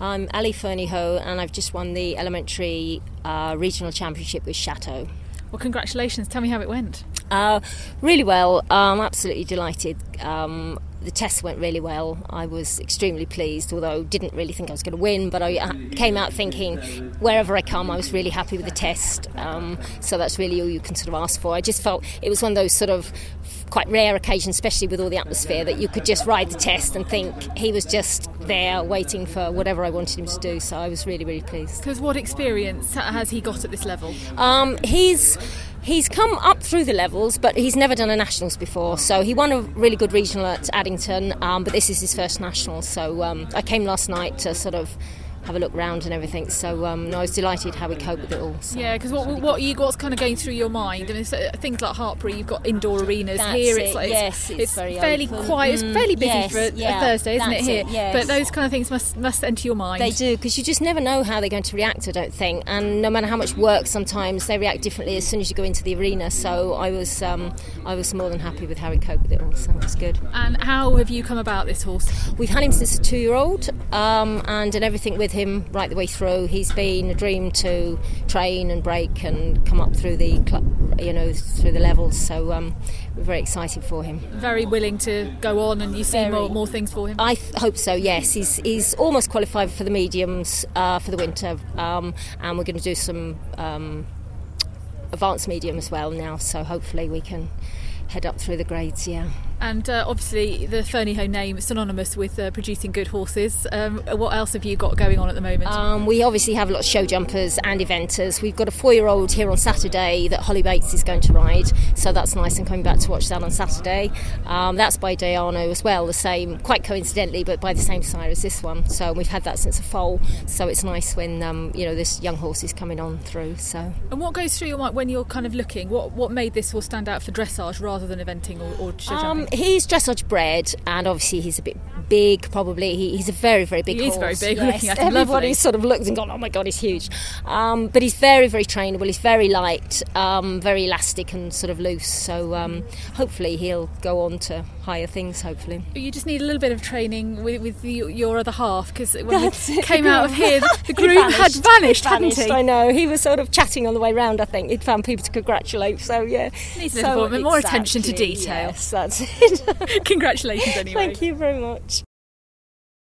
I'm Ali Fernie-Ho, and I've just won the elementary uh, regional championship with Chateau. Well, congratulations. Tell me how it went. Uh, really well. I'm absolutely delighted. Um, the test went really well. I was extremely pleased, although didn't really think I was going to win. But I uh, came out thinking, wherever I come, I was really happy with the test. Um, so that's really all you can sort of ask for. I just felt it was one of those sort of quite rare occasions, especially with all the atmosphere, that you could just ride the test and think he was just there waiting for whatever I wanted him to do. So I was really, really pleased. Because what experience has he got at this level? Um, he's He's come up through the levels, but he's never done a nationals before. So he won a really good regional at Addington, um, but this is his first national. So um, I came last night to sort of have a look round and everything. So um, I was delighted how we cope with it all. So yeah, because what, what you what's kind of going through your mind? I mean, uh, things like Hartpury, you've got indoor arenas. That's here, it. it's like yes, it's, it's, very fairly open. quiet. It's Mm, fairly busy yes, for a, yeah, a Thursday, isn't it? Here, it, yes. but those kind of things must must enter your mind. They do because you just never know how they're going to react. I don't think, and no matter how much work, sometimes they react differently as soon as you go into the arena. So I was um, I was more than happy with how he coped with it all. So it was good. And how have you come about this horse? We've had him since a two-year-old, um, and done everything with him right the way through. He's been a dream to train and break and come up through the, you know, through the levels. So um, we're very excited for him. Very willing to go on, and you see more, more things for him. I th- hope so. Yes, he's he's almost qualified for the mediums uh, for the winter, um, and we're going to do some um, advanced medium as well now. So hopefully we can head up through the grades. Yeah. And uh, obviously, the Fernie-Ho name is synonymous with uh, producing good horses. Um, what else have you got going on at the moment? Um, we obviously have a lot of show jumpers and eventers. We've got a four-year-old here on Saturday that Holly Bates is going to ride, so that's nice. And coming back to watch that on Saturday. Um, that's by Diano as well, the same, quite coincidentally, but by the same sire as this one. So we've had that since a foal. So it's nice when um, you know this young horse is coming on through. So and what goes through your mind when you're kind of looking? What what made this horse stand out for dressage rather than eventing or, or show um, jumping? He's dressage bred, and obviously he's a bit big. Probably he, he's a very very big He's very big, Yes. looking at him, Everybody lovely. sort of looked and gone, "Oh my god, he's huge." Um, but he's very very trainable. He's very light, um, very elastic, and sort of loose. So um, hopefully he'll go on to higher things. Hopefully. You just need a little bit of training with, with the, your other half because when That's we came out of here, the He groom had vanished. vanished, hadn't vanished, he? I know. He was sort of chatting on the way round. I think he'd found people to congratulate. So yeah, Needs a so, little bit more attention to detail. Yes, that's it. Congratulations, anyway. Thank you very much.